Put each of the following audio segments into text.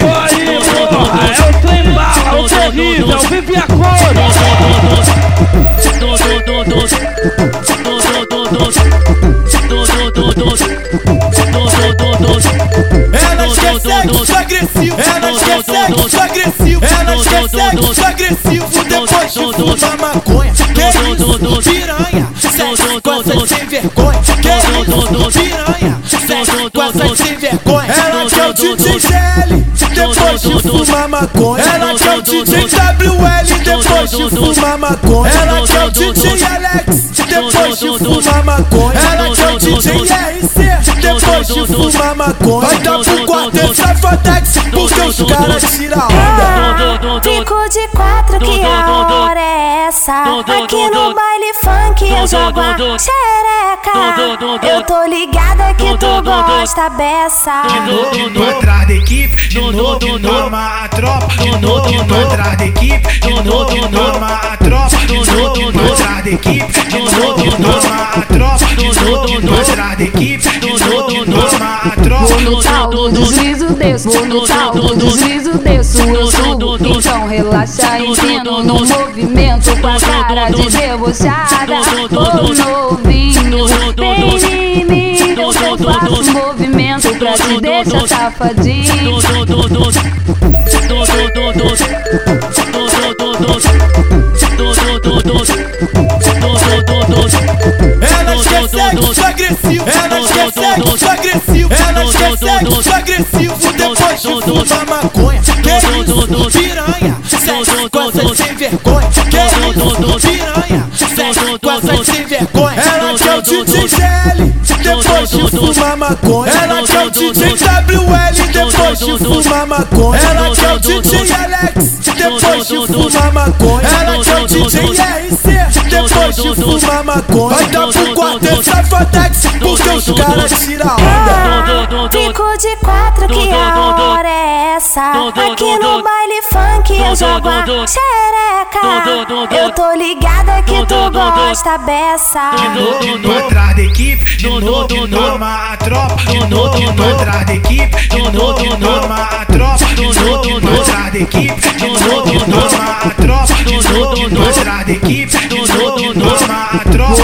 Aí, porra, é o trem bala, o terrível, vive a cor. Ela quer sexo agressivo, ela quer sexo agressivo, ela quer sexo agressivo depois de fumar maconha. Que isso, piranha, sexo gosta sem vergonha. Que isso, piranha, o DJ depois de fumar maconha. Ela quer o DJ WL depois de fumar maconha. Ela quer o DJ Alex depois de fumar maconha. Ela quer o DJ RC depois de fumar maconha. Vai dar pro quarteto Safadex porque os caras tiram onda. Fico de quatro que a hora é essa Aqui no baile funk eu jogo a xereca. Eu tô ligada que tu gosta beça De novo atrás da equipe, de novo de novo a tropa, de novo de novo atrás da equipe, de novo de novo a tropa, de novo de novo atrás da equipe, de novo de novo a tropa, de novo de novo atrás da equipe, de novo de novo a tropa. Vou no tal, deslizo, desço, vou no deslizo, desço, eu subo. Então relaxa, ensino no movimento com cara de debochada. Ô novinho, vem em mim, eu faço movimento pra te deixar safadinho. Ela quer sexo agressivo, ela quer sexo agressivo, ela quer sexo agressivo depois de fumar maconha. Que isso, piranha, sexo gosta sem vergonha. Que isso, piranha, sexo gosta sem vergonha. Ela quer o DJ GL depois de fumar maconha. Ela o DJ WL depois de fumar maconha. Ela quer o DJ Alex depois de fumar maconha. Ela quer o DJ RC de fumar maconha. Vai dar pro quarteto Safadex porque os caras tiram onda. Fico de quatro que a hora é essa Aqui no baile funk eu jogo a xereca Eu tô ligada que tu gosta beça De novo atrás da equipe, de novo de novo a tropa, de novo de novo atrás da equipe, de novo de novo a tropa, de novo de novo atrás da equipe, de novo de novo a tropa, de novo de novo atrás da equipe, de novo de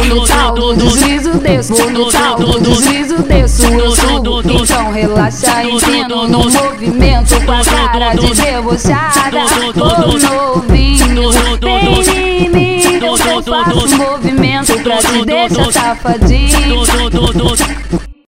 no tal, deslizo, desço, no tal, deslizo, desço, eu subo. Então relaxa, ensino no movimento com a cara de debochada. Ô novinho, vem em mim, eu faço movimento pra te deixar safadinho.